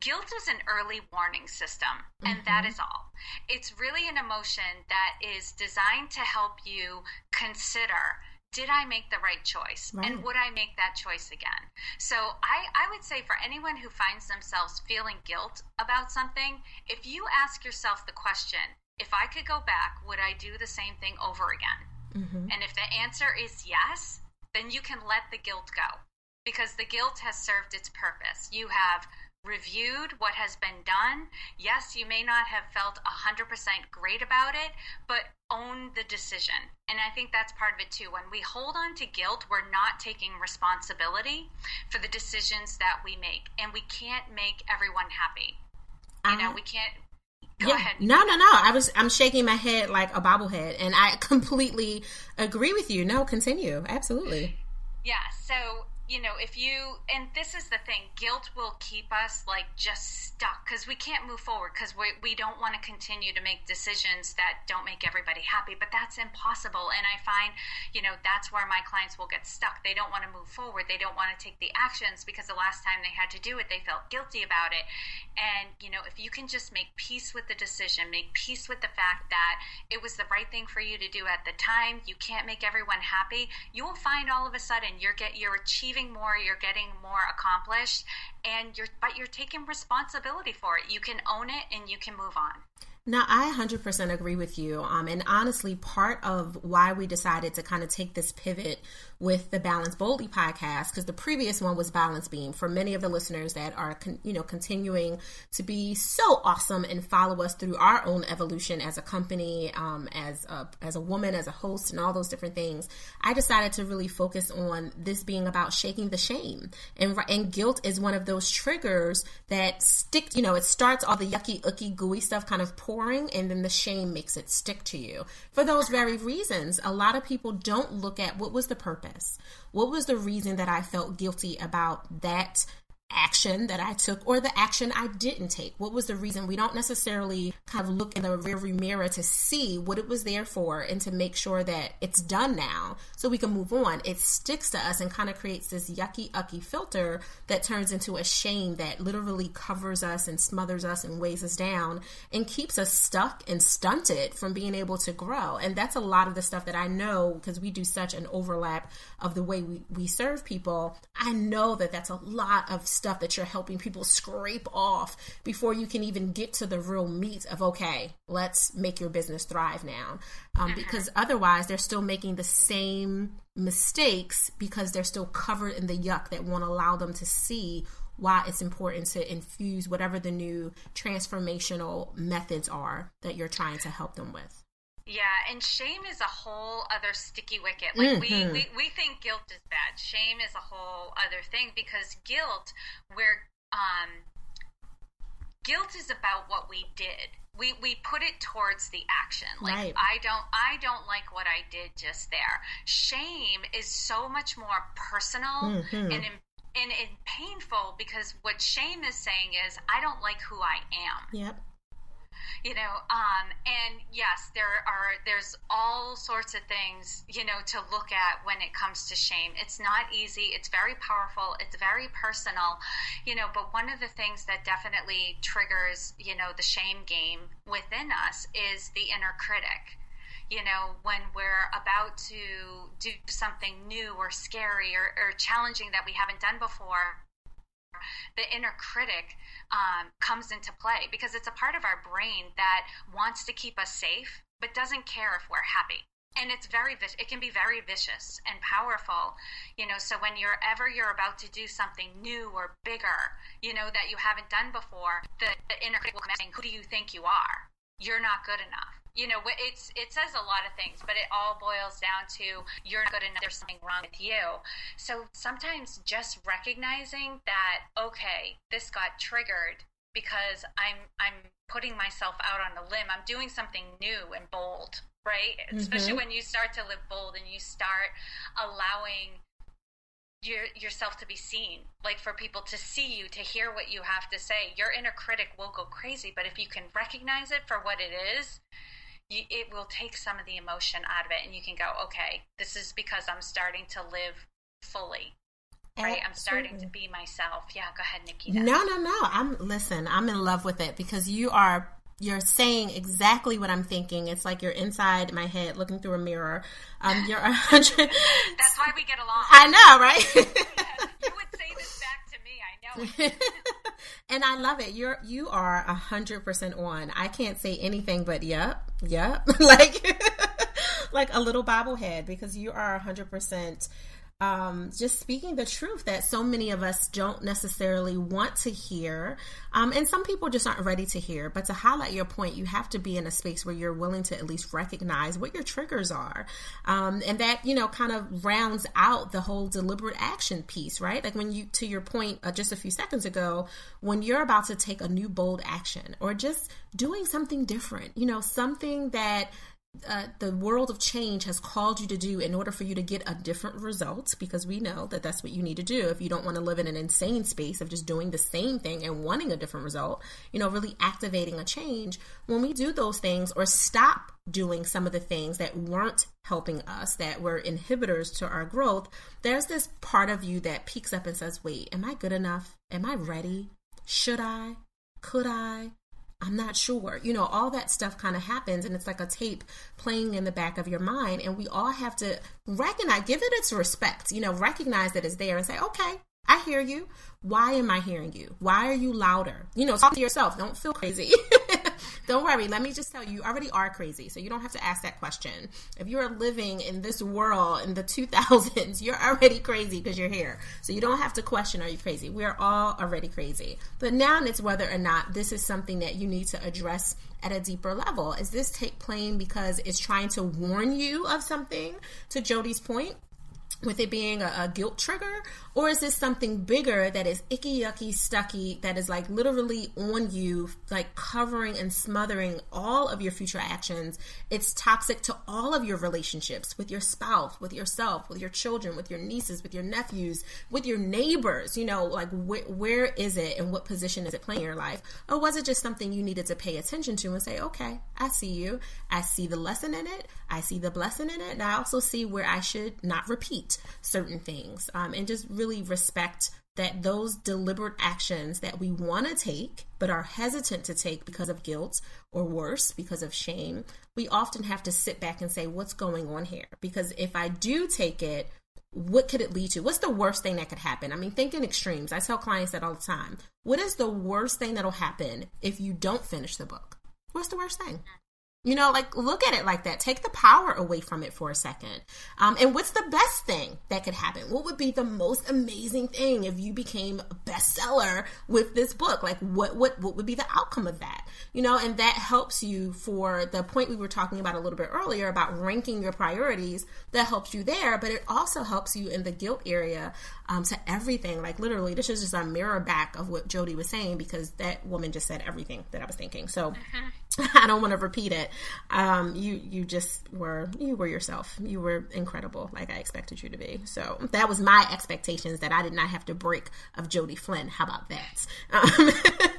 guilt is an early warning system, and mm-hmm. that is all. It's really an emotion that is designed to help you consider did I make the right choice? Right. And would I make that choice again? So I, I would say for anyone who finds themselves feeling guilt about something, if you ask yourself the question, if I could go back, would I do the same thing over again? Mm-hmm. And if the answer is yes, then you can let the guilt go because the guilt has served its purpose. You have reviewed what has been done. Yes, you may not have felt 100% great about it, but own the decision. And I think that's part of it too. When we hold on to guilt, we're not taking responsibility for the decisions that we make. And we can't make everyone happy. You know, we can't Go yeah. Ahead. No, no, no. I was I'm shaking my head like a bobblehead and I <laughs> completely agree with you. No, continue. Absolutely. Yeah. So you know, if you, and this is the thing, guilt will keep us like just stuck because we can't move forward because we, we don't want to continue to make decisions that don't make everybody happy. But that's impossible. And I find, you know, that's where my clients will get stuck. They don't want to move forward. They don't want to take the actions because the last time they had to do it, they felt guilty about it. And, you know, if you can just make peace with the decision, make peace with the fact that it was the right thing for you to do at the time, you can't make everyone happy, you will find all of a sudden you're get you're achieving more, you're getting more accomplished, and you're but you're taking responsibility for it. You can own it and you can move on. Now, I 100% agree with you. Um, and honestly, part of why we decided to kind of take this pivot with the Balance Boldly podcast, because the previous one was Balance Beam. For many of the listeners that are, con- you know, continuing to be so awesome and follow us through our own evolution as a company, um, as a, as a woman, as a host, and all those different things, I decided to really focus on this being about shaking the shame. And and guilt is one of those triggers that stick. You know, it starts all the yucky, icky, gooey stuff kind of pouring, and then the shame makes it stick to you. For those very reasons, a lot of people don't look at what was the purpose. What was the reason that I felt guilty about that action that I took or the action I didn't take. What was the reason? We don't necessarily kind of look in the rearview mirror to see what it was there for and to make sure that it's done now so we can move on. It sticks to us and kind of creates this yucky, ucky filter that turns into a shame that literally covers us and smothers us and weighs us down and keeps us stuck and stunted from being able to grow. And that's a lot of the stuff that I know because we do such an overlap of the way we, we serve people. I know that that's a lot of stuff that you're helping people scrape off before you can even get to the real meat of okay let's make your business thrive now um, mm-hmm. because otherwise they're still making the same mistakes because they're still covered in the yuck that won't allow them to see why it's important to infuse whatever the new transformational methods are that you're trying to help them with yeah, and shame is a whole other sticky wicket. Like mm-hmm. we, we we think guilt is bad. Shame is a whole other thing because guilt where um guilt is about what we did. We we put it towards the action. Like right. I don't I don't like what I did just there. Shame is so much more personal mm-hmm. and and, and painful because what shame is saying is I don't like who I am. Yep you know um, and yes there are there's all sorts of things you know to look at when it comes to shame. It's not easy. It's very powerful. It's very personal you know but one of the things that definitely triggers you know the shame game within us is the inner critic. You know, when we're about to do something new or scary or, or, challenging that we haven't done before, the inner critic um, comes into play because it's a part of our brain that wants to keep us safe but doesn't care if we're happy. And it's very it can be very vicious and powerful you know so when you're ever you're about to do something new or bigger you know that you haven't done before the, the inner critic will come saying who do you think you are? You're not good enough you know it's it says a lot of things but it all boils down to you're not good enough there's something wrong with you so sometimes just recognizing that okay this got triggered because i'm i'm putting myself out on a limb i'm doing something new and bold right mm-hmm. especially when you start to live bold and you start allowing your, yourself to be seen, like for people to see you, to hear what you have to say. Your inner critic will go crazy, but if you can recognize it for what it is, you, it will take some of the emotion out of it and you can go okay this is because i'm starting to live fully right i'm starting to be myself yeah go ahead Nikki. no no no i'm listen i'm in love with it because you are you're saying exactly what I'm thinking. It's like you're inside my head looking through a mirror. Um, you're a hundred. <laughs> That's why we get along. I know, right? <laughs> yes, you would say this back <laughs> and I love it. You're you are a hundred percent on. I can't say anything but yep, yep, <laughs> like <laughs> like a little bobblehead because you are a hundred percent um, just speaking the truth that so many of us don't necessarily want to hear. Um, and some people just aren't ready to hear. But to highlight your point, you have to be in a space where you're willing to at least recognize what your triggers are. Um, and that, you know, kind of rounds out the whole deliberate action piece, right? Like when you, to your point uh, just a few seconds ago, when you're about to take a new bold action or just doing something different, you know, something that uh, the world of change has called you to do in order for you to get a different result because we know that that's what you need to do. If you don't want to live in an insane space of just doing the same thing and wanting a different result you know really activating a change when we do those things or stop doing some of the things that weren't helping us that were inhibitors to our growth there's this part of you that peeks up and says wait am i good enough? Am i ready? Should i? Could i I'm not sure. You know, all that stuff kind of happens and it's like a tape playing in the back of your mind. And we all have to recognize, give it its respect, you know, recognize that it's there and say, okay, I hear you. Why am I hearing you? Why are you louder? You know, talk to yourself. Don't feel crazy. <laughs> don't worry. Let me just tell you, you already are crazy. So you don't have to ask that question. If you are living in this world in the <laughs> 2000s, you're already crazy because you're here. So you don't have to question, are you crazy? We're all already crazy. But now it's whether or not this is something that you need to address at a deeper level. Is this take plain because it's trying to warn you of something? To Jodi's point, with it being a, a, guilt trigger? Or is this something bigger that is icky yucky stucky that is like literally on you like covering and smothering all of your future actions? It's toxic to all of your relationships with your spouse with yourself with your children with your nieces with your nephews with your neighbors. You know like wh- where is it and what position is it playing in your life? Or was it just something you needed to pay attention to and say okay i see you. I see the lesson in it. I see the blessing in it. And i also see where i should not repeat certain things um, and just really respect that those deliberate actions that we want to take but are hesitant to take because of guilt or worse because of shame we often have to sit back and say what's going on here? Because if i do take it what could it lead to? What's the worst thing that could happen? I mean think in extremes. I tell clients that all the time. What is the worst thing that'll happen if you don't finish the book? What's the worst thing you know, like look at it like that. Take the power away from it for a second. Um, and what's the best thing that could happen? What would be the most amazing thing if you became a bestseller with this book? Like what what what would be the outcome of that? You know, and that helps you for the point we were talking about a little bit earlier about ranking your priorities. That helps you there, but it also helps you in the guilt area um, to everything. Like literally, this is just a mirror back of what Jodi was saying because that woman just said everything that I was thinking. So. Mm-hmm <laughs> I don't want to repeat it. Um, you you just were you were yourself. You were incredible, like I expected you to be. So that was my expectations that I did not have to break of Jodi Flynn. How about that? Um, <laughs>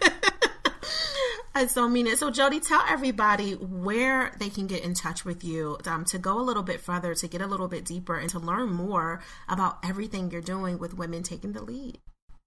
I so mean it. So Jodi, tell everybody where they can get in touch with you um, to go a little bit further, to get a little bit deeper, and to learn more about everything you're doing with women taking the lead.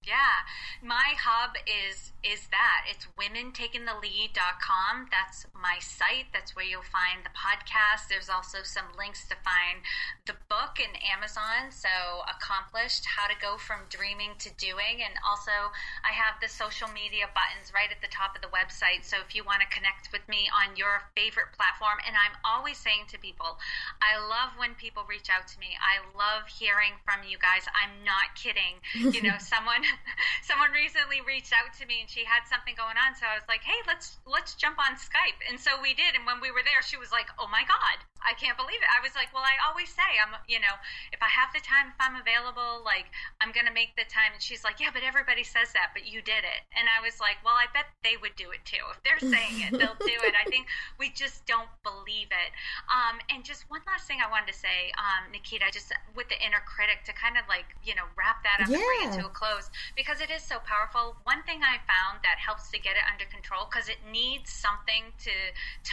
Yeah, my hub is is that it's womentakingthelead.com. That's my site. That's where you'll find the podcast. There's also some links to find the book in Amazon. So accomplished, how to go from dreaming to doing, and also I have the social media buttons right at the top of the website. So if you want to connect with me on your favorite platform, and I'm always saying to people, I love when people reach out to me. I love hearing from you guys. I'm not kidding. You know, <laughs> someone <laughs> someone recently reached out to me and she had something going on, so I was like, "Hey, let's let's jump on Skype." And so we did. And when we were there, she was like, "Oh my god, I can't believe it." I was like, "Well, I always say I'm, you know, if I have the time, if I'm available, like I'm gonna make the time." And she's like, "Yeah, but everybody says that, but you did it." And I was like, "Well, I bet they would do it too. If they're saying it, they'll do it." I <laughs> think we just don't believe it. Um, and just one last thing I wanted to say, um, Naketa, just with the inner critic to kind of like you know wrap that up yeah. and bring it to a close because it is so powerful. One thing I found that helps to get it under control because it needs something to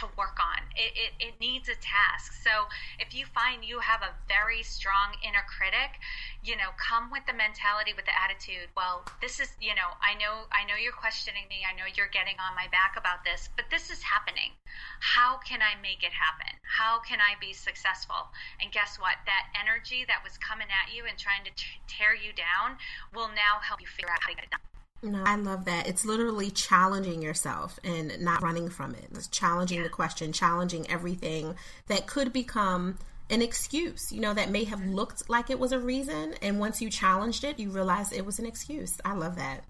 to work on. It, it, it needs a task. So if you find you have a very strong inner critic, you know, come with the mentality, with the attitude. Well, this is, you know, I know, I know you're questioning me. I know you're getting on my back about this, but this is happening. How can I make it happen? How can I be successful? And guess what? That energy that was coming at you and trying to t- tear you down will now help you figure out how to get it done. No, I love that. It's literally challenging yourself and not running from it. It's challenging yeah. the question, challenging everything that could become an excuse, you know, that may have mm-hmm. looked like it was a reason. And once you challenged it, you realized it was an excuse. I love that.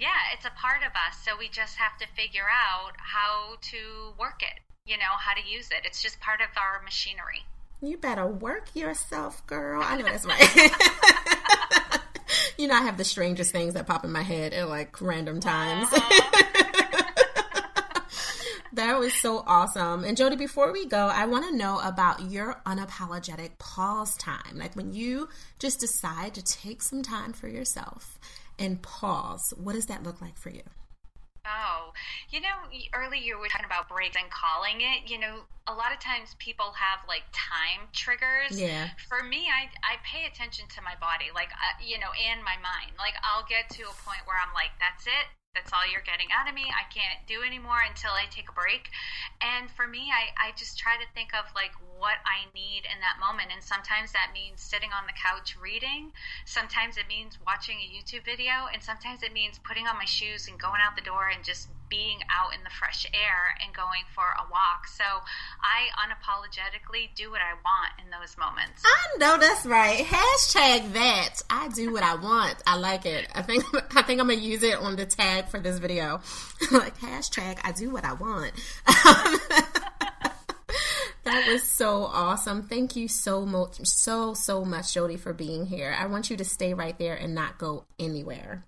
Yeah, it's a part of us. So we just have to figure out how to work it, you know, how to use it. It's just part of our machinery. You better work yourself, girl. I know that's <laughs> right. <laughs> I have the strangest things that pop in my head at like random times. Uh-huh. <laughs> that was so awesome. And Jodi, before we go, I want to know about your unapologetic pause time. Like when you just decide to take some time for yourself and pause, what does that look like for you? Oh, you know, earlier you were talking about breaks and calling it. You know, a lot of times people have like time triggers. Yeah. For me, I I pay attention to my body, like uh, you know, and my mind. Like I'll get to a point where I'm like, that's it that's all you're getting out of me. I can't do anymore until I take a break. And for me, I, I just try to think of like what I need in that moment. And sometimes that means sitting on the couch reading. Sometimes it means watching a YouTube video. And sometimes it means putting on my shoes and going out the door and just being out in the fresh air and going for a walk. So I unapologetically do what I want in those moments. I know that's right. Hashtag that. I do what I want. I like it. I think <laughs> I think I'm gonna use it on the tag for this video. <laughs> like hashtag I do what I want. <laughs> That was so awesome. Thank you so much, so, so much, Jodi, for being here. I want you to stay right there and not go anywhere.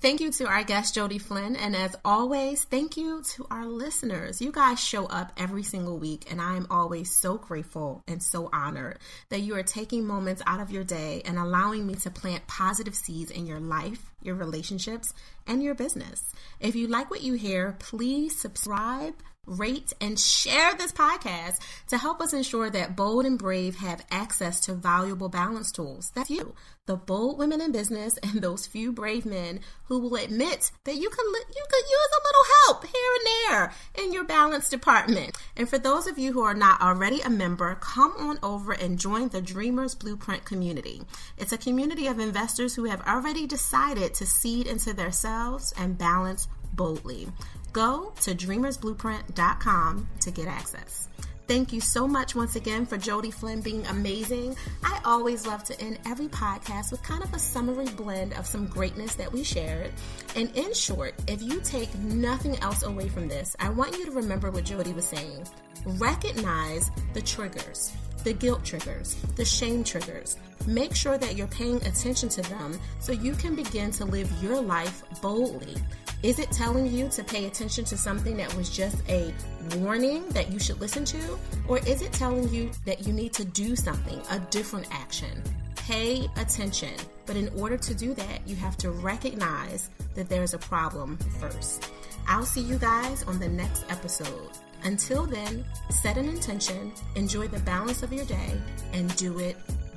Thank you to our guest, Jodi Flynn. And as always, thank you to our listeners. You guys show up every single week, and I am always so grateful and so honored that you are taking moments out of your day and allowing me to plant positive seeds in your life, your relationships, and your business. If you like what you hear, please subscribe rate, and share this podcast to help us ensure that bold and brave have access to valuable balance tools. That's you, the bold women in business, and those few brave men who will admit that you can you could use a little help here and there in your balance department. And for those of you who are not already a member, come on over and join the Dreamers Blueprint community. It's a community of investors who have already decided to seed into themselves and balance boldly. Go to dreamersblueprint.com to get access. Thank you so much once again for Jodi Flynn being amazing. I always love to end every podcast with kind of a summary blend of some greatness that we shared. And in short, if you take nothing else away from this, I want you to remember what Jodi was saying. Recognize the triggers, the guilt triggers, the shame triggers. Make sure that you're paying attention to them so you can begin to live your life boldly. Is it telling you to pay attention to something that was just a warning that you should listen to? Or is it telling you that you need to do something, a different action? Pay attention. But in order to do that, you have to recognize that there's a problem first. I'll see you guys on the next episode. Until then, set an intention, enjoy the balance of your day, and do it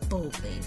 boldly.